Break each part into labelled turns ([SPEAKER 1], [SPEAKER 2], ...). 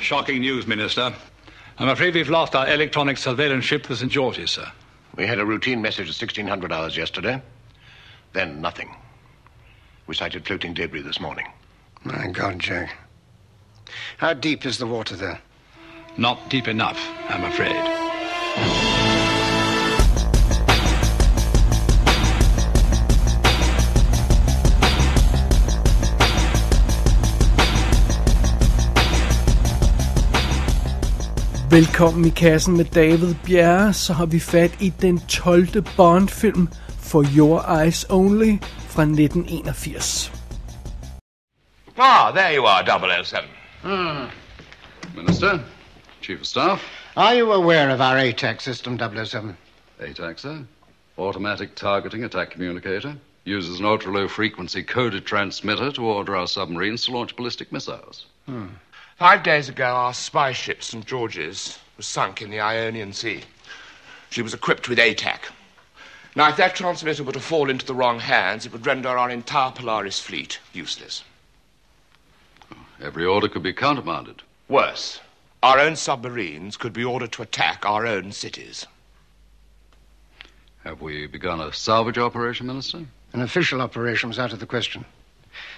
[SPEAKER 1] Shocking news, Minister. I'm afraid we've lost our electronic surveillance ship, the St. George's, sir.
[SPEAKER 2] We had a routine message at 1600 hours yesterday. Then nothing. We sighted floating debris this morning.
[SPEAKER 3] My God, Jack. How deep is the water there?
[SPEAKER 1] Not deep enough, I'm afraid.
[SPEAKER 4] Velkommen i kassen med David Bjerre, så har vi fat i den 12. Bond-film For Your Eyes Only fra 1981.
[SPEAKER 5] Ah, there you are, 007.
[SPEAKER 6] Minister, Chief of Staff,
[SPEAKER 3] Are you aware of our ATAC system, 007?
[SPEAKER 6] ATAC, sir. Automatic Targeting Attack Communicator. Uses an ultra-low frequency coded transmitter to order our submarines to launch ballistic missiles.
[SPEAKER 5] Five days ago, our spy ship, St. George's, was sunk in the Ionian Sea. She was equipped with ATAC. Now, if that transmitter were to fall into the wrong hands, it would render our entire Polaris fleet useless.
[SPEAKER 6] Every order could be countermanded.
[SPEAKER 5] Worse, our own submarines could be ordered to attack our own cities.
[SPEAKER 6] Have we begun a salvage operation, Minister?
[SPEAKER 3] An official operation was out of the question.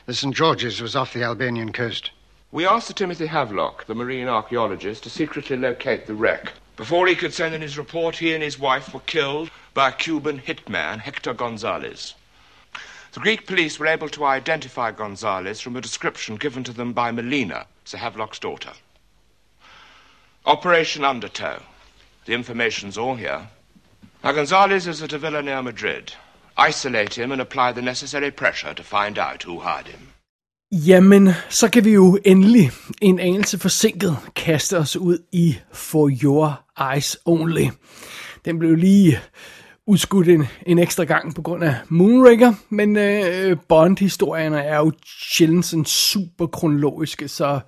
[SPEAKER 3] The St. George's was off the Albanian coast.
[SPEAKER 5] We asked Sir Timothy Havelock, the marine archaeologist, to secretly locate the wreck. Before he could send in his report, he and his wife were killed by a Cuban hitman, Hector Gonzalez. The Greek police were able to identify Gonzalez from a description given to them by Melina, Sir Havelock's daughter. Operation Undertow. The information's all here. Now, Gonzalez is at a villa near Madrid. Isolate him and apply the necessary pressure to find out who hired him.
[SPEAKER 4] Jamen, så kan vi jo endelig, en anelse forsinket, kaste os ud i For Your Eyes Only. Den blev lige udskudt en, en ekstra gang på grund af Moonraker, men øh, Bond-historierne er jo sjældent sådan super kronologiske, så,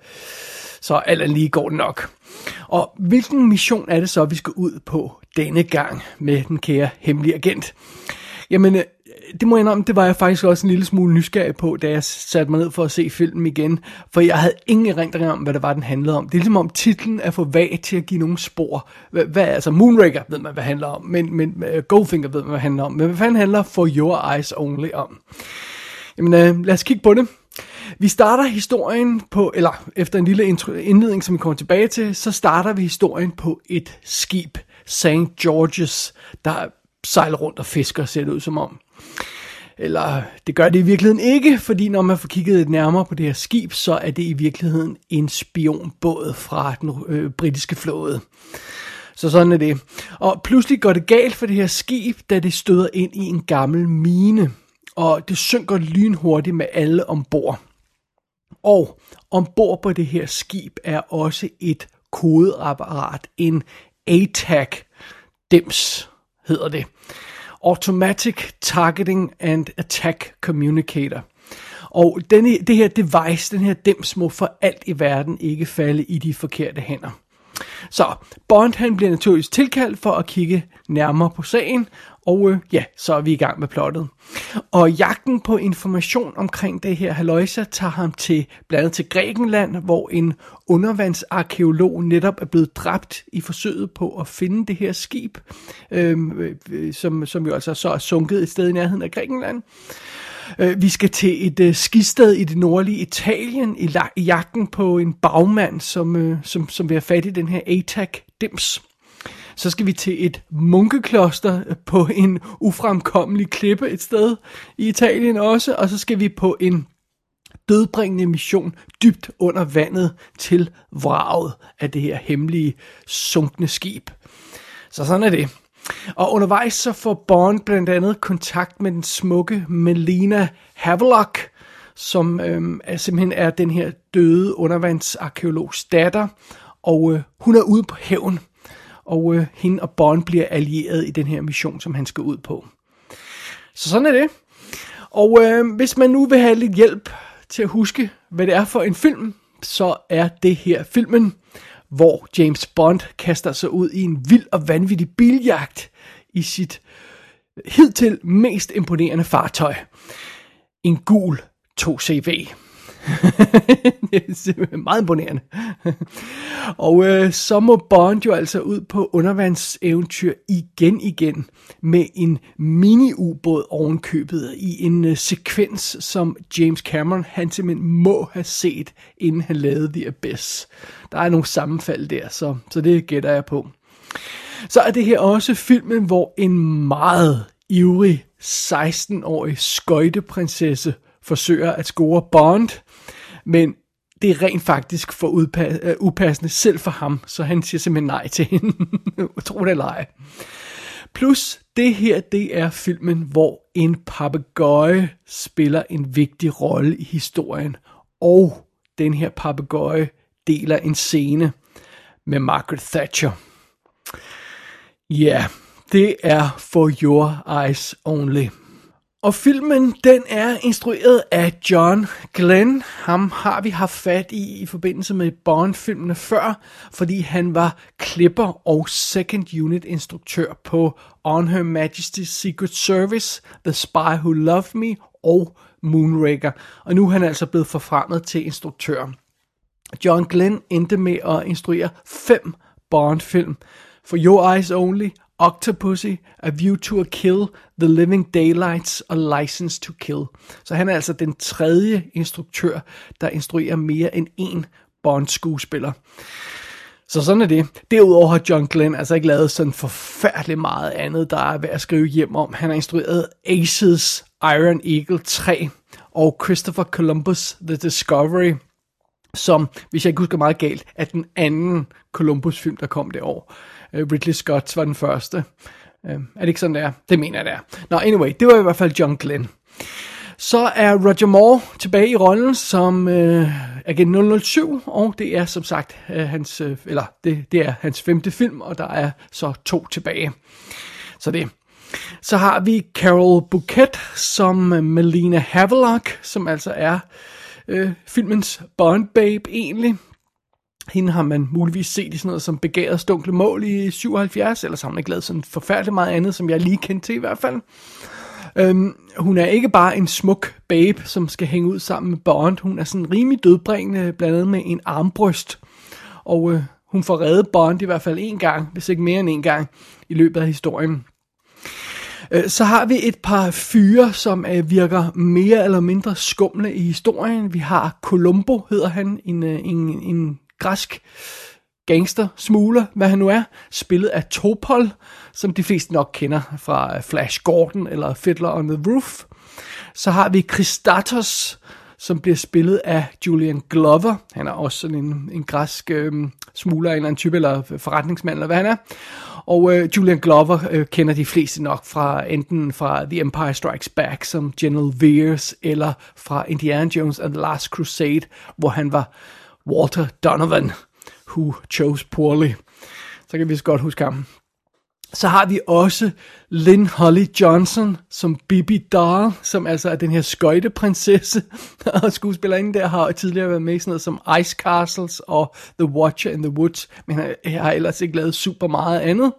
[SPEAKER 4] så alt er lige går det nok. Og hvilken mission er det så, vi skal ud på denne gang med den kære hemmelige agent? Jamen, øh, det må jeg indrømme, det var jeg faktisk også en lille smule nysgerrig på, da jeg satte mig ned for at se filmen igen. For jeg havde ingen erindring om, hvad det var, den handlede om. Det er ligesom om titlen er for vag til at give nogle spor. Hvad, hvad altså Moonraker ved man, hvad det handler om, men, men uh, Goldfinger ved man, hvad det handler om. Men hvad fanden handler For Your Eyes Only om? Jamen, uh, lad os kigge på det. Vi starter historien på, eller efter en lille indledning, som vi kommer tilbage til, så starter vi historien på et skib, St. George's, der sejler rundt og fisker, ser det ud som om. Eller det gør det i virkeligheden ikke, fordi når man får kigget lidt nærmere på det her skib, så er det i virkeligheden en spionbåd fra den øh, britiske flåde. Så sådan er det. Og pludselig går det galt for det her skib, da det støder ind i en gammel mine. Og det synker lynhurtigt med alle ombord. Og ombord på det her skib er også et kodeapparat, en ATAC DIMS hedder det. Automatic Targeting and Attack Communicator. Og denne, det her device, den her dims, må for alt i verden ikke falde i de forkerte hænder. Så Bond han bliver naturligvis tilkaldt for at kigge nærmere på sagen, og øh, ja, så er vi i gang med plottet. Og jagten på information omkring det her haløjsa tager ham til blandt andet til Grækenland, hvor en undervandsarkeolog netop er blevet dræbt i forsøget på at finde det her skib, øhm, øh, øh, som, som jo altså så er sunket et sted i nærheden af Grækenland. Øh, Vi skal til et øh, skisted i det nordlige Italien i, la- i jagten på en bagmand, som, øh, som, som vil have fat i den her ATAC-dims. Så skal vi til et munkekloster på en ufremkommelig klippe et sted i Italien også, og så skal vi på en dødbringende mission dybt under vandet til vraget af det her hemmelige sunkne skib. Så sådan er det. Og undervejs så får Bond blandt andet kontakt med den smukke Melina Havelock, som øhm, er, simpelthen er den her døde undervandsarkeologs datter, og øh, hun er ude på hævn, og øh, hende og Bond bliver allieret i den her mission, som han skal ud på. Så sådan er det. Og øh, hvis man nu vil have lidt hjælp til at huske, hvad det er for en film, så er det her filmen, hvor James Bond kaster sig ud i en vild og vanvittig biljagt i sit hidtil mest imponerende fartøj. En gul 2CV. det er simpelthen meget imponerende. og øh, så må Bond jo altså ud på undervandseventyr igen igen med en mini-ubåd ovenkøbet i en øh, sekvens, som James Cameron han simpelthen må have set, inden han lavede The Abyss. Der er nogle sammenfald der, så, så det gætter jeg på. Så er det her også filmen, hvor en meget ivrig 16-årig skøjteprinsesse forsøger at score Bond, men det er rent faktisk for udpa- uh, upassende selv for ham, så han siger simpelthen nej til hende. Tro det eller ej. Plus, det her, det er filmen, hvor en papegøje spiller en vigtig rolle i historien, og den her papegøje deler en scene med Margaret Thatcher. Ja, yeah, det er For Your Eyes Only. Og filmen, den er instrueret af John Glenn. Ham har vi haft fat i i forbindelse med Bond-filmene før, fordi han var klipper og second unit instruktør på On Her Majesty's Secret Service, The Spy Who Loved Me og Moonraker. Og nu er han altså blevet forfremmet til instruktør. John Glenn endte med at instruere fem Bond-film. For Your Eyes Only, Octopussy, A View to a Kill, The Living Daylights og License to Kill. Så han er altså den tredje instruktør, der instruerer mere end én Bond-skuespiller. Så sådan er det. Derudover har John Glenn altså ikke lavet sådan forfærdeligt meget andet, der er værd at skrive hjem om. Han har instrueret Aces, Iron Eagle 3 og Christopher Columbus The Discovery, som, hvis jeg ikke husker meget galt, er den anden Columbus-film, der kom det år. Uh, Ridley Scott var den første. Uh, er det ikke sådan, der? Det mener jeg, det er. Nå, anyway, det var i hvert fald John Glenn. Så er Roger Moore tilbage i rollen som uh, Agent 007, og det er som sagt uh, hans, uh, eller det, det er hans femte film, og der er så to tilbage. Så det. Så har vi Carol Bouquet som Melina Havelock, som altså er øh, filmens Bond Babe egentlig. Hende har man muligvis set i sådan noget som begæret stunkle mål i 77, eller så har man ikke lavet sådan forfærdeligt meget andet, som jeg lige kendte til i hvert fald. Øhm, hun er ikke bare en smuk babe, som skal hænge ud sammen med Bond. Hun er sådan rimelig dødbringende, blandt andet med en armbryst. Og øh, hun får reddet Bond i hvert fald en gang, hvis ikke mere end en gang, i løbet af historien. Øh, så har vi et par fyre, som øh, virker mere eller mindre skumle i historien. Vi har Columbo, hedder han, en, øh, en, en græsk gangster, smugler, hvad han nu er, spillet af Topol, som de fleste nok kender fra Flash Gordon eller Fiddler on the Roof. Så har vi Christatos, som bliver spillet af Julian Glover. Han er også sådan en, en græsk øh, smugler, en eller anden type, eller forretningsmand, eller hvad han er. Og øh, Julian Glover øh, kender de fleste nok fra enten fra The Empire Strikes Back som General Veers, eller fra Indiana Jones and the Last Crusade, hvor han var Walter Donovan, who chose poorly. Så kan vi så godt huske ham. Så har vi også Lynn Holly Johnson som Bibi Doll, som altså er den her skøjteprinsesse, og skuespillerinden der har tidligere været med i sådan noget som Ice Castles og The Watcher in the Woods, men jeg har ellers ikke lavet super meget andet.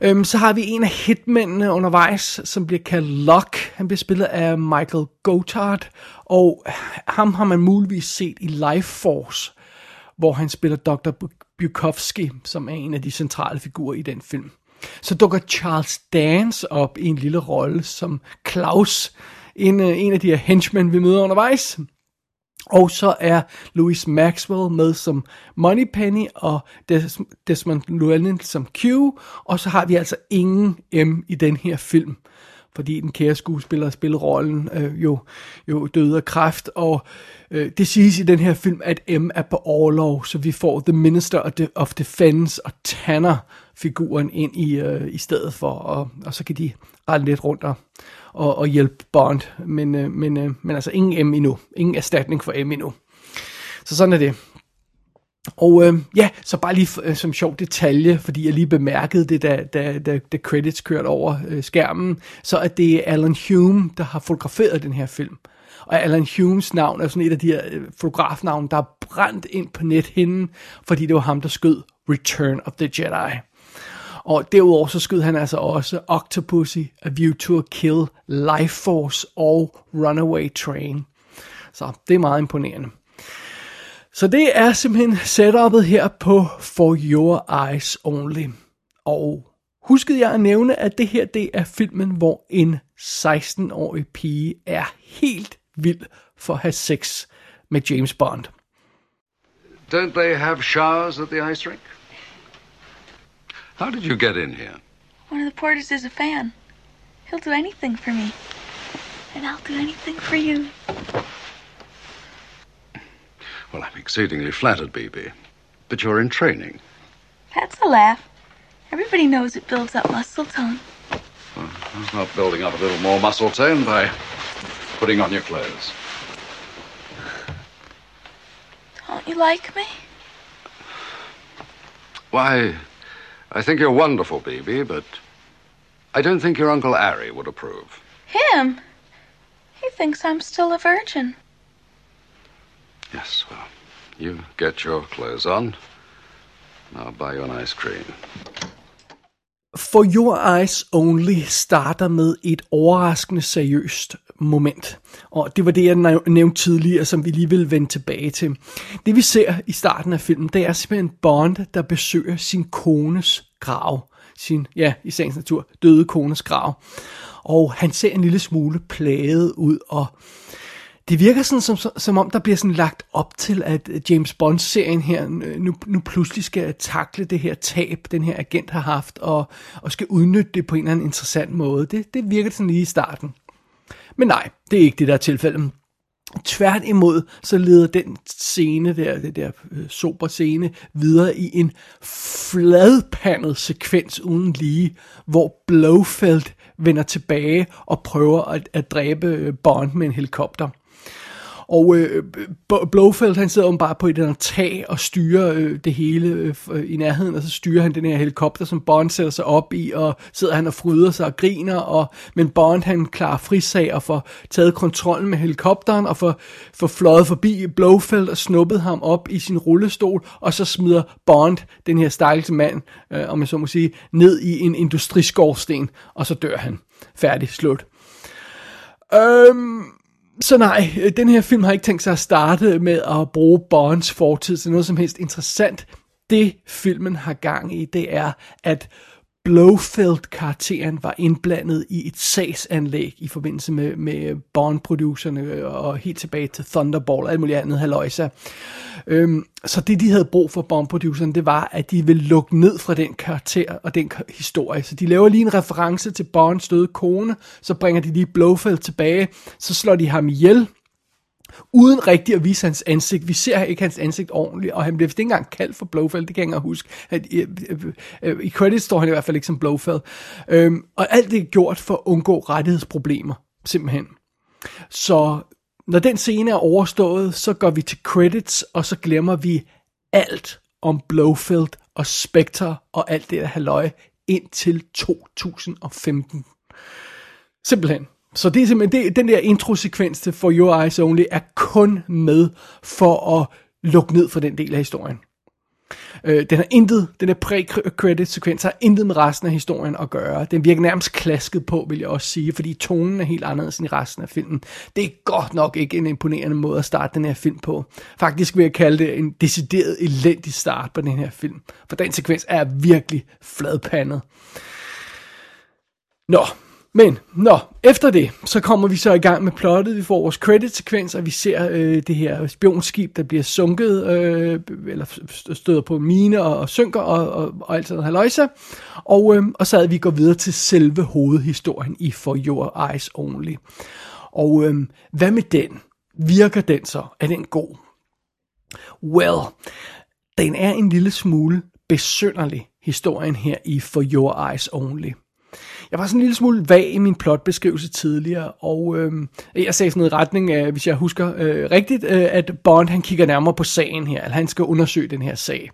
[SPEAKER 4] Øhm, så har vi en af hitmændene undervejs, som bliver kaldt Locke. Han bliver spillet af Michael Gotthard, og ham har man muligvis set i Life Force, hvor han spiller Dr. Bukowski, som er en af de centrale figurer i den film. Så dukker Charles Dance op i en lille rolle som Klaus, en, øh, en af de her henchmen, vi møder undervejs. Og så er Louis Maxwell med som Moneypenny og Des- Desmond Llewellyn som Q. Og så har vi altså ingen M i den her film. Fordi den kære skuespiller spiller rollen øh, jo, jo døde af kræft. Og øh, det siges i den her film, at M er på overlov, så vi får The Minister of Defense og Tanner figuren ind i, øh, i stedet for. Og, og så kan de rette lidt rundt og, og, og hjælpe Bond. Men, øh, men, øh, men altså ingen M endnu. Ingen erstatning for M endnu. Så sådan er det. Og øh, ja, så bare lige øh, som sjov detalje, fordi jeg lige bemærkede det, da, da, da, da credits kørte over øh, skærmen, så at det er Alan Hume, der har fotograferet den her film. Og Alan Humes navn er sådan et af de her øh, fotografnavne, der er brændt ind på nethinden, fordi det var ham, der skød Return of the Jedi. Og derudover så skød han altså også Octopussy, A View to a Kill, Life Force og Runaway Train. Så det er meget imponerende. Så det er simpelthen setupet her på For Your Eyes Only. Og huskede jeg at nævne, at det her det er filmen, hvor en 16-årig pige er helt vild for at have sex med James Bond.
[SPEAKER 6] Don't they have showers at the ice rink? How did you get in here?
[SPEAKER 7] One of the porters is a fan. He'll do anything for me. And I'll do anything for you.
[SPEAKER 6] Well, I'm exceedingly flattered, BB. But you're in training.
[SPEAKER 7] That's a laugh. Everybody knows it builds up muscle tone.
[SPEAKER 6] It's not building up a little more muscle tone by putting on your clothes.
[SPEAKER 7] Don't you like me?
[SPEAKER 6] Why, I think you're wonderful, BB, but I don't think your Uncle Harry would approve.
[SPEAKER 7] Him? He thinks I'm still a virgin.
[SPEAKER 6] Yes, well, you get your clothes on. and I'll buy you an ice cream.
[SPEAKER 4] For Your Eyes Only starter med et overraskende seriøst moment. Og det var det, jeg nævnte tidligere, som vi lige vil vende tilbage til. Det vi ser i starten af filmen, det er simpelthen Bond, der besøger sin kones grav. Sin, ja, i sagens natur, døde kones grav. Og han ser en lille smule plaget ud, og det virker sådan, som, som om der bliver sådan lagt op til, at James Bond-serien her øh, nu, nu pludselig skal takle det her tab, den her agent har haft, og, og skal udnytte det på en eller anden interessant måde. Det, det virker sådan lige i starten. Men nej, det er ikke det, der er tilfældet. Tværtimod, så leder den scene der, det der øh, sober scene, videre i en fladpandet sekvens uden lige, hvor Blofeld vender tilbage og prøver at, at dræbe øh, Bond med en helikopter. Og øh, Blofeld, han sidder bare på et eller andet tag og styrer øh, det hele øh, i nærheden, og så styrer han den her helikopter, som Bond sætter sig op i, og sidder han og fryder sig og griner, og, men Bond han klarer frisag og får taget kontrollen med helikopteren, og får, får fløjet forbi Blofeld og snuppet ham op i sin rullestol, og så smider Bond, den her stakkelse mand, øh, om jeg så må sige, ned i en industriskorsten, og så dør han. Færdig, slut. Øhm, så nej, øh, den her film har ikke tænkt sig at starte med at bruge Bonds fortid til noget som helst interessant. Det filmen har gang i, det er, at Blofeld-karakteren var indblandet i et sagsanlæg i forbindelse med, med Bond-producerne og helt tilbage til Thunderball og alt muligt andet haløjsa. Øhm, så det, de havde brug for Bond-producerne, det var, at de ville lukke ned fra den karakter og den historie. Så de laver lige en reference til Bonds døde kone, så bringer de lige Blofeld tilbage, så slår de ham ihjel, uden rigtig at vise hans ansigt. Vi ser ikke hans ansigt ordentligt, og han bliver ikke engang kaldt for Blofeld, det kan jeg ikke huske. At, i, i, I credits står han i hvert fald ikke som Blofeld. Øhm, og alt det er gjort for at undgå rettighedsproblemer, simpelthen. Så når den scene er overstået, så går vi til credits, og så glemmer vi alt om Blofeld og Spectre og alt det der halløj indtil 2015. Simpelthen. Så det er simpelthen, det, den der introsekvens til For Your Eyes Only er kun med for at lukke ned for den del af historien. Øh, den har intet, den der pre-credit sekvens har intet med resten af historien at gøre. Den virker nærmest klasket på, vil jeg også sige, fordi tonen er helt anderledes end i resten af filmen. Det er godt nok ikke en imponerende måde at starte den her film på. Faktisk vil jeg kalde det en decideret elendig start på den her film, for den sekvens er virkelig fladpandet. Nå, men, nå, efter det, så kommer vi så i gang med plottet. Vi får vores credit-sekvens, og vi ser øh, det her spionskib, der bliver sunket, øh, eller støder på mine og, og synker, og, og, og alt sådan haløjsa. Og, øh, og så at vi går videre til selve hovedhistorien i For Your Eyes Only. Og øh, hvad med den? Virker den så? Er den god? Well, den er en lille smule besønderlig, historien her i For Your Eyes Only. Jeg var sådan en lille smule vag i min plotbeskrivelse tidligere, og øh, jeg sagde sådan noget i retning af, hvis jeg husker øh, rigtigt, øh, at Bond han kigger nærmere på sagen her, eller han skal undersøge den her sag.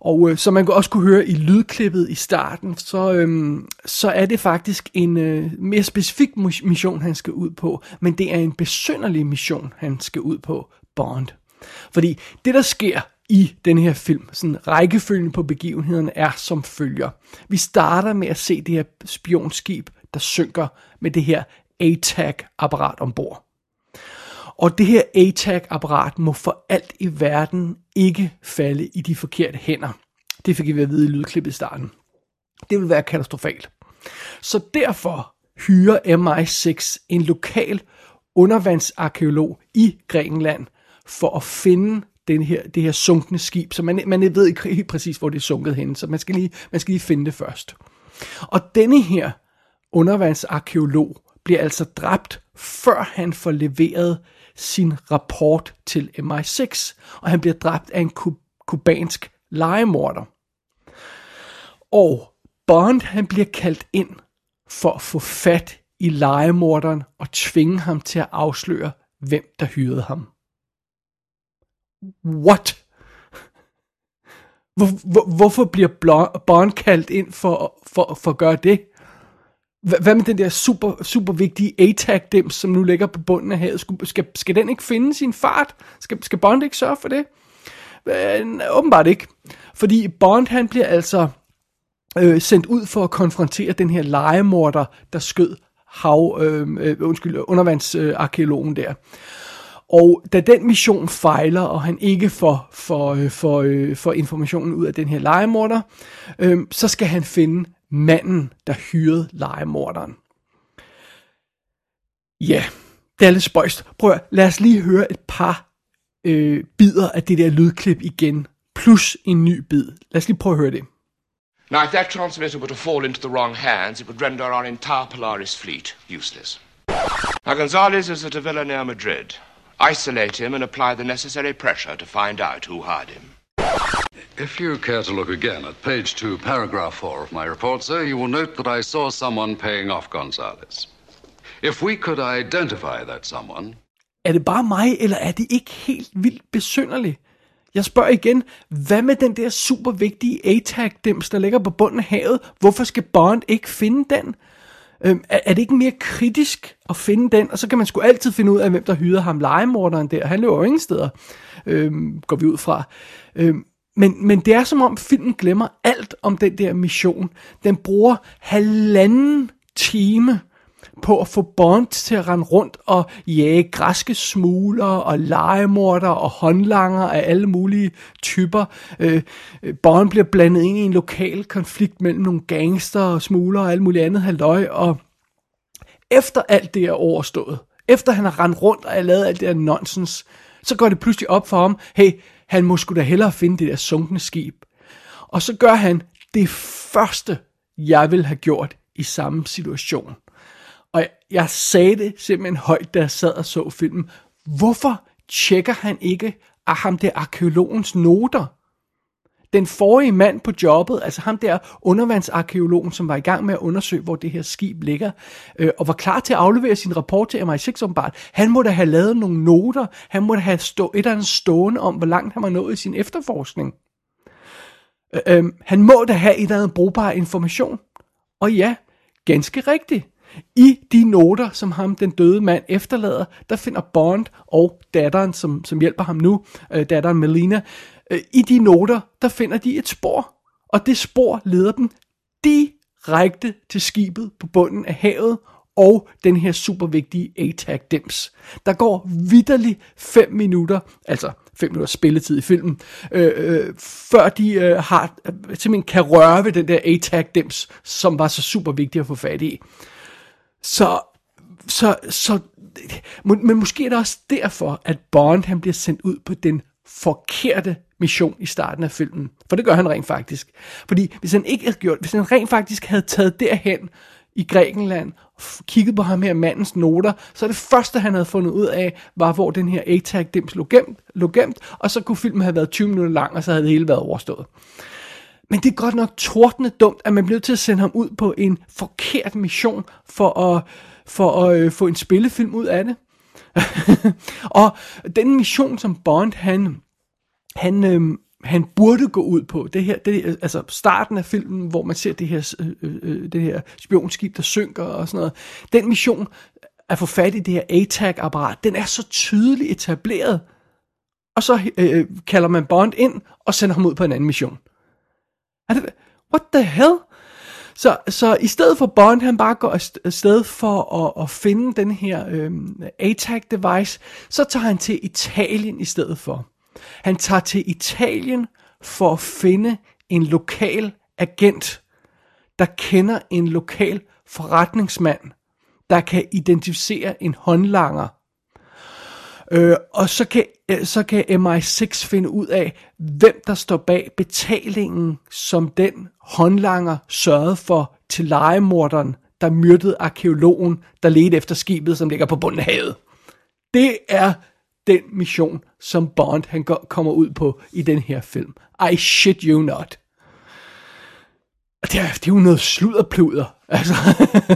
[SPEAKER 4] Og øh, som man også kunne høre i lydklippet i starten, så, øh, så er det faktisk en øh, mere specifik mission, han skal ud på, men det er en besynderlig mission, han skal ud på, Bond. Fordi det, der sker i den her film, sådan rækkefølgen på begivenhederne er som følger. Vi starter med at se det her spionskib, der synker med det her ATAC-apparat ombord. Og det her ATAC-apparat må for alt i verden ikke falde i de forkerte hænder. Det fik vi at vide i lydklippet i starten. Det vil være katastrofalt. Så derfor hyrer MI6 en lokal undervandsarkeolog i Grækenland for at finde den her, det her sunkne skib, så man, man ved ikke helt præcis, hvor det er sunket hen, så man skal, lige, man skal lige finde det først. Og denne her undervandsarkeolog bliver altså dræbt, før han får leveret sin rapport til MI6, og han bliver dræbt af en kubansk legemorder. Og Bond han bliver kaldt ind for at få fat i legemorderen og tvinge ham til at afsløre, hvem der hyrede ham. What? Hvor, hvor, hvorfor bliver Bond kaldt ind for, for, for at gøre det? Hvad med den der super, super vigtige ATAC dem som nu ligger på bunden af havet? Skal, skal, skal den ikke finde sin fart? Skal, skal Bond ikke sørge for det? Øh, åbenbart ikke. Fordi Bond han bliver altså øh, sendt ud for at konfrontere den her legemorder, der skød hav, øh, øh, undskyld, undervandsarkeologen der. Og da den mission fejler, og han ikke får, får, øh, får, øh, får informationen ud af den her legemorder, øh, så skal han finde manden, der hyrede legemorderen. Ja, det er lidt spøjst. Prøv at, lad os lige høre et par øh, bidder af det der lydklip igen, plus en ny bid. Lad os lige prøve at høre det.
[SPEAKER 5] Now, if that transmitter were to fall into the wrong hands, it would render our entire Polaris fleet useless. Now, Gonzalez is at a villa near Madrid. Isolate him and apply the necessary pressure to find out who hired him.
[SPEAKER 6] If you care to look again at page two, paragraph four of my report, sir, you will note that I saw someone paying off Gonzalez. If we could identify that someone...
[SPEAKER 4] Er det bare mig, eller er det ikke helt vildt besynderligt? Jeg spørger igen, hvad med den der super vigtige ATAC-dims, der ligger på bunden af havet? Hvorfor skal Bond ikke finde den? Øhm, er, er det ikke mere kritisk at finde den? Og så kan man sgu altid finde ud af, hvem der hyrede ham legemorderen der. Han løber jo ingen steder, øhm, går vi ud fra. Øhm, men, men det er som om filmen glemmer alt om den der mission. Den bruger halvanden time på at få Bond til at rende rundt og jage græske smugler og legemorder og håndlanger af alle mulige typer. Øh, øh, Bond bliver blandet ind i en lokal konflikt mellem nogle gangster og smugler og alt muligt andet halvøj, og efter alt det er overstået, efter han har rendt rundt og lavet alt det her nonsens, så går det pludselig op for ham, hey, han må sgu da hellere finde det der sunkne skib. Og så gør han det første, jeg vil have gjort i samme situation. Og jeg sagde det simpelthen højt, da jeg sad og så filmen. Hvorfor tjekker han ikke af ham der arkeologens noter? Den forrige mand på jobbet, altså ham der undervandsarkeologen, som var i gang med at undersøge, hvor det her skib ligger, øh, og var klar til at aflevere sin rapport til MI6 ombart, han måtte have lavet nogle noter, han måtte have stå, et eller andet stående om, hvor langt han var nået i sin efterforskning. Øh, øh, han må da have et eller andet brugbar information. Og ja, ganske rigtigt. I de noter, som ham, den døde mand, efterlader, der finder Bond og datteren, som, som hjælper ham nu, øh, datteren Melina, øh, i de noter, der finder de et spor. Og det spor leder dem direkte til skibet på bunden af havet, og den her super vigtige ATAC dims. Der går vidderligt 5 minutter, altså 5 minutter spilletid i filmen, øh, øh, før de øh, har, øh, simpelthen kan røre ved den der ATAC dims, som var så super vigtig at få fat i. Så, så, så, men måske er det også derfor, at Bond han bliver sendt ud på den forkerte mission i starten af filmen. For det gør han rent faktisk. Fordi hvis han ikke havde gjort, hvis han rent faktisk havde taget derhen i Grækenland, kigget på ham her mandens noter, så det første, han havde fundet ud af, var, hvor den her ATAC-dims lå gemt, lå gemt, og så kunne filmen have været 20 minutter lang, og så havde det hele været overstået. Men det er godt nok tordende dumt, at man blev til at sende ham ud på en forkert mission for at, for at øh, få en spillefilm ud af det. og den mission, som Bond han, han, øh, han burde gå ud på, det her, det, altså starten af filmen, hvor man ser det her, øh, øh, øh det her spionskib, der synker og sådan noget, den mission at få fat i det her ATAC-apparat, den er så tydeligt etableret. Og så øh, øh, kalder man Bond ind og sender ham ud på en anden mission. What the hell? Så, så i stedet for Bond, han bare går afsted for at, at finde den her øhm, ATAC-device, så tager han til Italien i stedet for. Han tager til Italien for at finde en lokal agent, der kender en lokal forretningsmand, der kan identificere en håndlanger. Øh, og så kan, øh, så kan MI6 finde ud af, hvem der står bag betalingen, som den håndlanger sørgede for til legemorderen, der myrdede arkeologen, der ledte efter skibet, som ligger på bunden af havet. Det er den mission, som Bond han går, kommer ud på i den her film. I shit you not. Og det er, det er jo noget sludderpluder. Altså,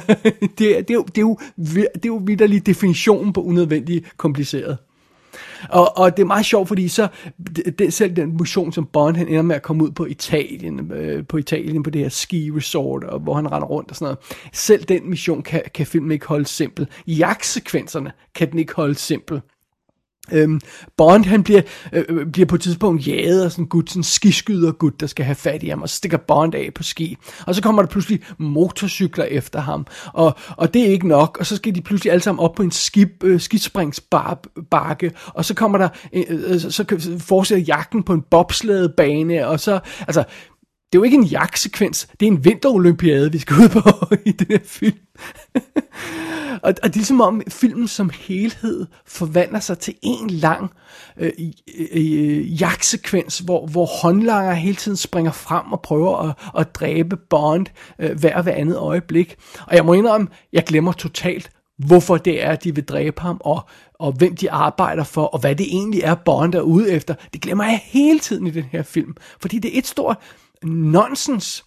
[SPEAKER 4] det, er, det, er jo, det, er jo, det er jo vidderlig definitionen på unødvendigt kompliceret. Og, og det er meget sjovt, fordi så det, selv den mission, som Bond han ender med at komme ud på Italien, øh, på Italien på det her ski resort, og hvor han render rundt og sådan noget. Selv den mission kan, kan filmen ikke holde simpel. Jagtsekvenserne kan den ikke holde simpel. Øhm, Bond han bliver, øh, øh, bliver på et tidspunkt jaget af sådan en gut, sådan en skiskyder gut, der skal have fat i ham, og så stikker Bond af på ski. Og så kommer der pludselig motorcykler efter ham, og, og det er ikke nok, og så skal de pludselig alle sammen op på en skib, øh, skispringsbakke, og så kommer der, øh, øh, så fortsætter jagten på en bobslædebane, og så, altså, det er jo ikke en jagtsekvens, det er en vinterolympiade, vi skal ud på i den her film. og, og det er som om filmen som helhed forvandler sig til en lang øh, øh, jagtsekvens, hvor, hvor håndlanger hele tiden springer frem og prøver at, at dræbe Bond øh, hver hver andet øjeblik. Og jeg må indrømme, jeg glemmer totalt, hvorfor det er, at de vil dræbe ham, og, og hvem de arbejder for, og hvad det egentlig er, Bond er ude efter. Det glemmer jeg hele tiden i den her film, fordi det er et stort nonsens.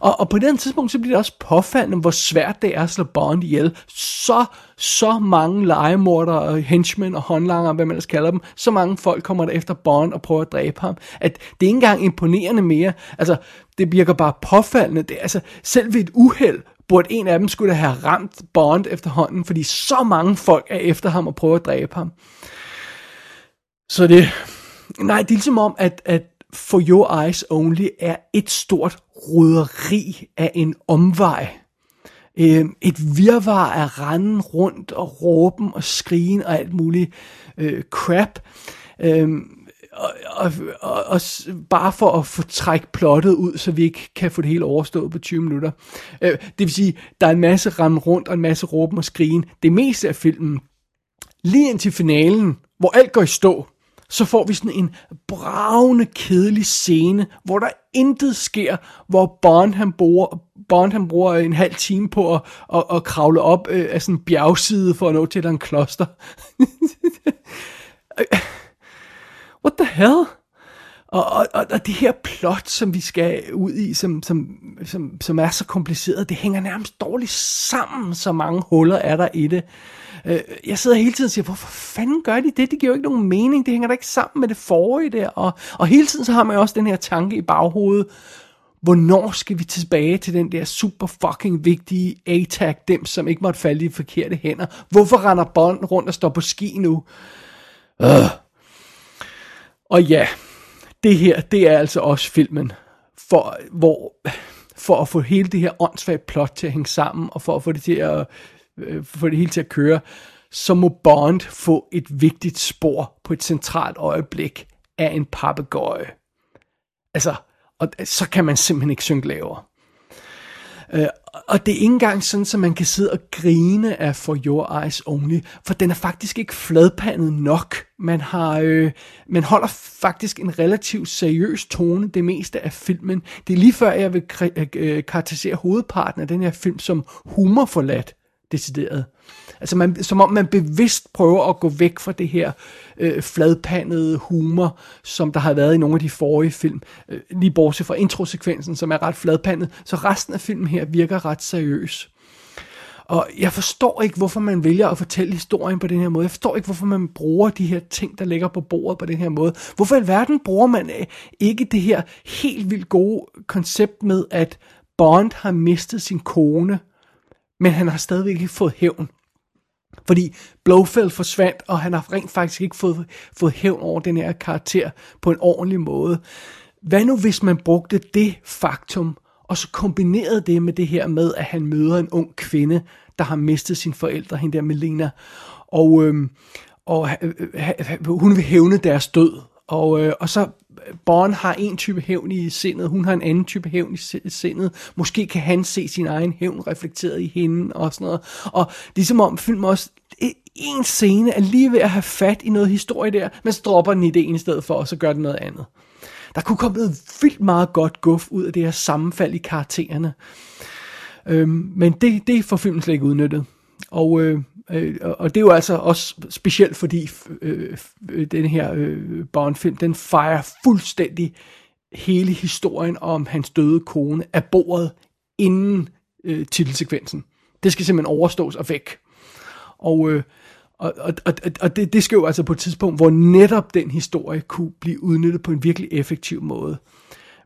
[SPEAKER 4] Og, og på den tidspunkt, så bliver det også påfaldende, hvor svært det er at slå Bond ihjel. Så, så mange legemordere og henchmen og håndlanger, hvad man ellers kalder dem, så mange folk kommer der efter Bond og prøver at dræbe ham, at det er ikke engang imponerende mere. Altså, det virker bare påfaldende. Det, altså, selv ved et uheld, burde en af dem skulle have ramt Bond efterhånden, fordi så mange folk er efter ham og prøver at dræbe ham. Så det, nej, det er ligesom om, at, at for Your Eyes Only er et stort roderi af en omvej. Øh, et virvar af randen rundt og råben og skrigen og alt muligt øh, crap. Øh, og, og, og, og bare for at få trække plottet ud, så vi ikke kan få det hele overstået på 20 minutter. Øh, det vil sige, der er en masse rende rundt og en masse råben og skrigen. Det meste af filmen, lige indtil finalen, hvor alt går i stå, så får vi sådan en bravende, kedelig scene, hvor der intet sker, hvor Bond han bruger, Bond han bruger en halv time på at, at, at kravle op øh, af sådan en bjergside for at nå til en kloster. Øh, øh, what the hell? Og, og, og det her plot, som vi skal ud i, som, som, som, som er så kompliceret, det hænger nærmest dårligt sammen, så mange huller er der i det. Øh, jeg sidder hele tiden og siger, hvorfor fanden gør de det? Det giver jo ikke nogen mening. Det hænger da ikke sammen med det forrige der. Og, og hele tiden så har man jo også den her tanke i baghovedet. Hvornår skal vi tilbage til den der super fucking vigtige A-tag, dem som ikke måtte falde i forkerte hænder? Hvorfor render Bond rundt og står på ski nu? Øh. Og ja, det her, det er altså også filmen, for, hvor, for at få hele det her åndssvagt plot til at hænge sammen, og for at få det til at øh, få det hele til at køre, så må Bond få et vigtigt spor på et centralt øjeblik af en papegøje. Altså, og så kan man simpelthen ikke synge lavere. Øh, og det er ikke engang sådan, at man kan sidde og grine af For Your Eyes Only, for den er faktisk ikke fladpandet nok. Man, har, øh, man holder faktisk en relativt seriøs tone det meste af filmen. Det er lige før, jeg vil øh, karakterisere hovedparten af den her film som humorforladt decideret. Altså man, som om man bevidst prøver at gå væk fra det her øh, fladpandede humor, som der har været i nogle af de forrige film. Øh, lige bortset fra introsekvensen, som er ret fladpandet. Så resten af filmen her virker ret seriøs. Og jeg forstår ikke, hvorfor man vælger at fortælle historien på den her måde. Jeg forstår ikke, hvorfor man bruger de her ting, der ligger på bordet på den her måde. Hvorfor i verden bruger man øh, ikke det her helt vildt gode koncept med, at Bond har mistet sin kone, men han har stadigvæk ikke fået hævn. Fordi Blofeld forsvandt, og han har rent faktisk ikke fået, fået hævn over den her karakter på en ordentlig måde. Hvad nu hvis man brugte det faktum og så kombinerede det med det her med, at han møder en ung kvinde, der har mistet sine forældre, hende der Melina, og, øhm, og øh, øh, øh hun vil hævne deres død, og, øh, og så Bond har en type hævn i sindet, hun har en anden type hævn i sindet. Måske kan han se sin egen hævn reflekteret i hende og sådan noget. Og det er som om film også en scene er lige ved at have fat i noget historie der, men så dropper den ideen ene sted for, og så gør den noget andet. Der kunne komme noget vildt meget godt guf ud af det her sammenfald i karaktererne. Øhm, men det, det får filmen slet ikke udnyttet. Og, øh, øh, og det er jo altså også specielt, fordi øh, øh den her øh, Bond-film, den fejrer fuldstændig hele historien om hans døde kone af bordet inden øh, titelsekvensen. Det skal simpelthen overstås og væk. Og, øh, og, og, og, og det, det skal jo altså på et tidspunkt, hvor netop den historie kunne blive udnyttet på en virkelig effektiv måde.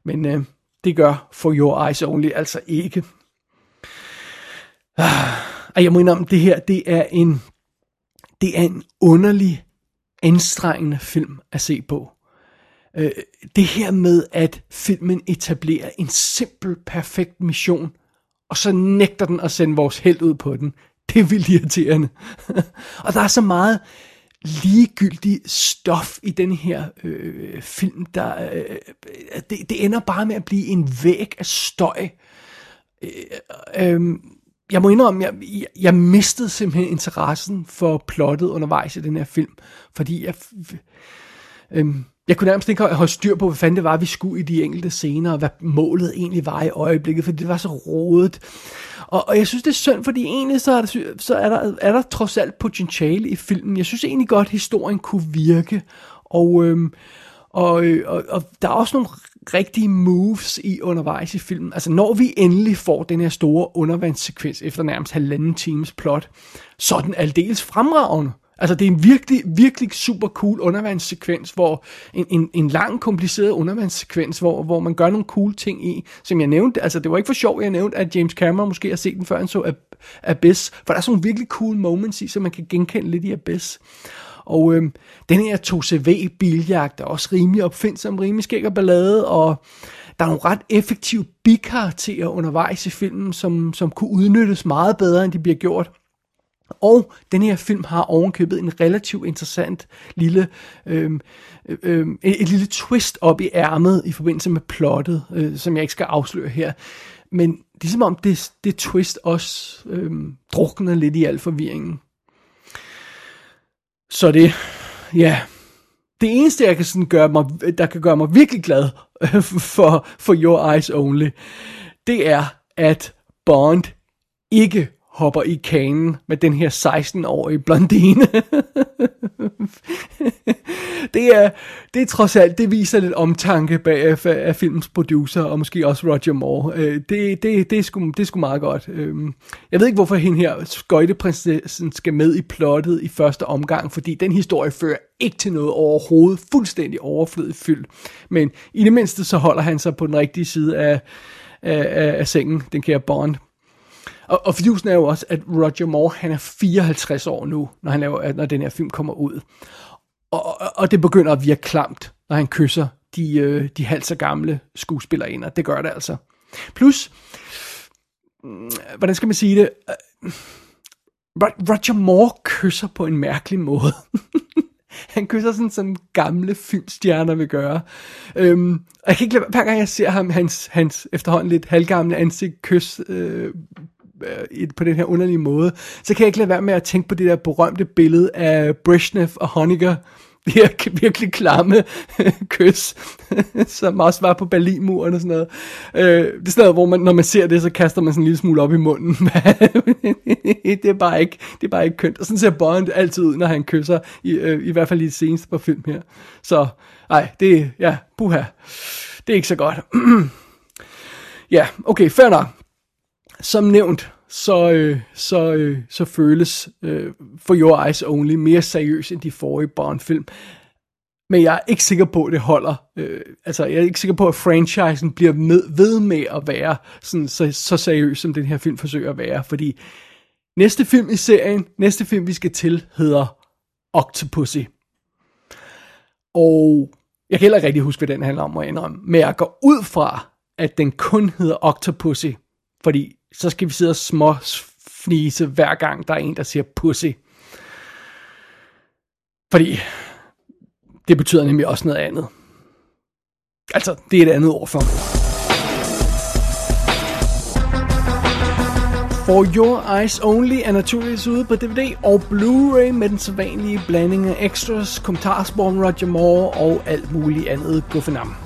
[SPEAKER 4] Men øh, det gør For Your Eyes Only altså ikke. Ah. Og jeg må indrømme, det her, det er en, det er en underlig, anstrengende film at se på. Øh, det her med, at filmen etablerer en simpel, perfekt mission, og så nægter den at sende vores held ud på den. Det er vildt irriterende. og der er så meget ligegyldig stof i den her øh, film, der øh, det, det ender bare med at blive en væg af støj. Øh, øh, øhm, jeg må indrømme, jeg, jeg, jeg mistede simpelthen interessen for plottet undervejs i den her film, fordi jeg, øh, jeg kunne nærmest ikke holde styr på, hvad fanden det var, vi skulle i de enkelte scener, og hvad målet egentlig var i øjeblikket, fordi det var så rodet. Og, og jeg synes, det er synd, fordi egentlig så er der, så er der, er der trods alt potentiale i filmen. Jeg synes egentlig godt, at historien kunne virke. Og, øhm, og, øh, og, og der er også nogle rigtige moves i undervejs i filmen. Altså når vi endelig får den her store undervandssekvens efter nærmest halvanden times plot, så er den aldeles fremragende. Altså det er en virkelig, virkelig super cool undervandssekvens, hvor en, en, en lang, kompliceret undervandssekvens, hvor, hvor man gør nogle cool ting i, som jeg nævnte, altså det var ikke for sjov, jeg nævnte, at James Cameron måske har set den før han så Abyss, for der er sådan nogle virkelig cool moments i, som man kan genkende lidt i Abyss. Og øh, den her 2CV-biljagt er også rimelig opfindsom, rimelig skæg og ballade, og der er nogle ret effektive bikarakterer undervejs i filmen, som, som kunne udnyttes meget bedre, end de bliver gjort. Og den her film har ovenkøbet en relativt interessant lille, øhm, øhm, et, et lille twist op i ærmet i forbindelse med plottet, øh, som jeg ikke skal afsløre her. Men det er som om det, det twist også øhm, drukner lidt i al forvirringen. Så det, ja, det eneste, jeg kan sådan gøre mig, der kan gøre mig virkelig glad for, for Your Eyes Only, det er, at Bond ikke hopper i kanen med den her 16-årige blondine. det, er, det er trods alt, det viser lidt omtanke bag af, af filmens producer, og måske også Roger Moore. Øh, det, det, det, er sgu, det er sgu meget godt. Øh, jeg ved ikke, hvorfor hende her skøjteprinsessen skal med i plottet i første omgang, fordi den historie fører ikke til noget overhovedet, fuldstændig overflødigt fyldt. Men i det mindste så holder han sig på den rigtige side af, af, af, af sengen, den kære Bond. Og, og fidusen er jo også, at Roger Moore, han er 54 år nu, når, han laver, når den her film kommer ud. Og, og, og det begynder at virke klamt, når han kysser de, øh, de halvt så gamle skuespillere ind, det gør det altså. Plus, mm, hvordan skal man sige det? Øh, Roger Moore kysser på en mærkelig måde. han kysser sådan, som gamle filmstjerner vil gøre. Øhm, og jeg kan ikke lade, hver gang jeg ser ham, hans, hans efterhånden lidt halvgamle ansigt kys øh, øh, på den her underlige måde, så kan jeg ikke lade være med at tænke på det der berømte billede af Brezhnev og Honecker, det her virkelig klamme kys, som også var på Berlinmuren og sådan noget. Øh, det er sådan noget, hvor man, når man ser det, så kaster man sådan en lille smule op i munden. det, er bare ikke, det er bare ikke kønt. Og sådan ser Bond altid ud, når han kysser, i, øh, i hvert fald i det seneste på film her. Så, nej, det, ja, puha. Det er ikke så godt. ja, okay, fair nok som nævnt, så, øh, så, øh, så føles øh, For Your Eyes Only mere seriøs end de forrige Bond-film. Men jeg er ikke sikker på, at det holder. Øh, altså, jeg er ikke sikker på, at franchisen bliver med, ved med at være sådan, så, så seriøs, som den her film forsøger at være. Fordi næste film i serien, næste film vi skal til, hedder Octopussy. Og jeg kan heller ikke rigtig huske, hvad den handler om, må jeg indrømme. Men jeg går ud fra, at den kun hedder Octopussy, fordi så skal vi sidde og små fnise hver gang der er en, der siger pussy. Fordi det betyder nemlig også noget andet. Altså, det er et andet ord for. For Your Eyes Only er naturligvis ude på DVD og Blu-ray med den sædvanlige blanding af extras, kommentarspor Roger Moore og alt muligt andet guffenam.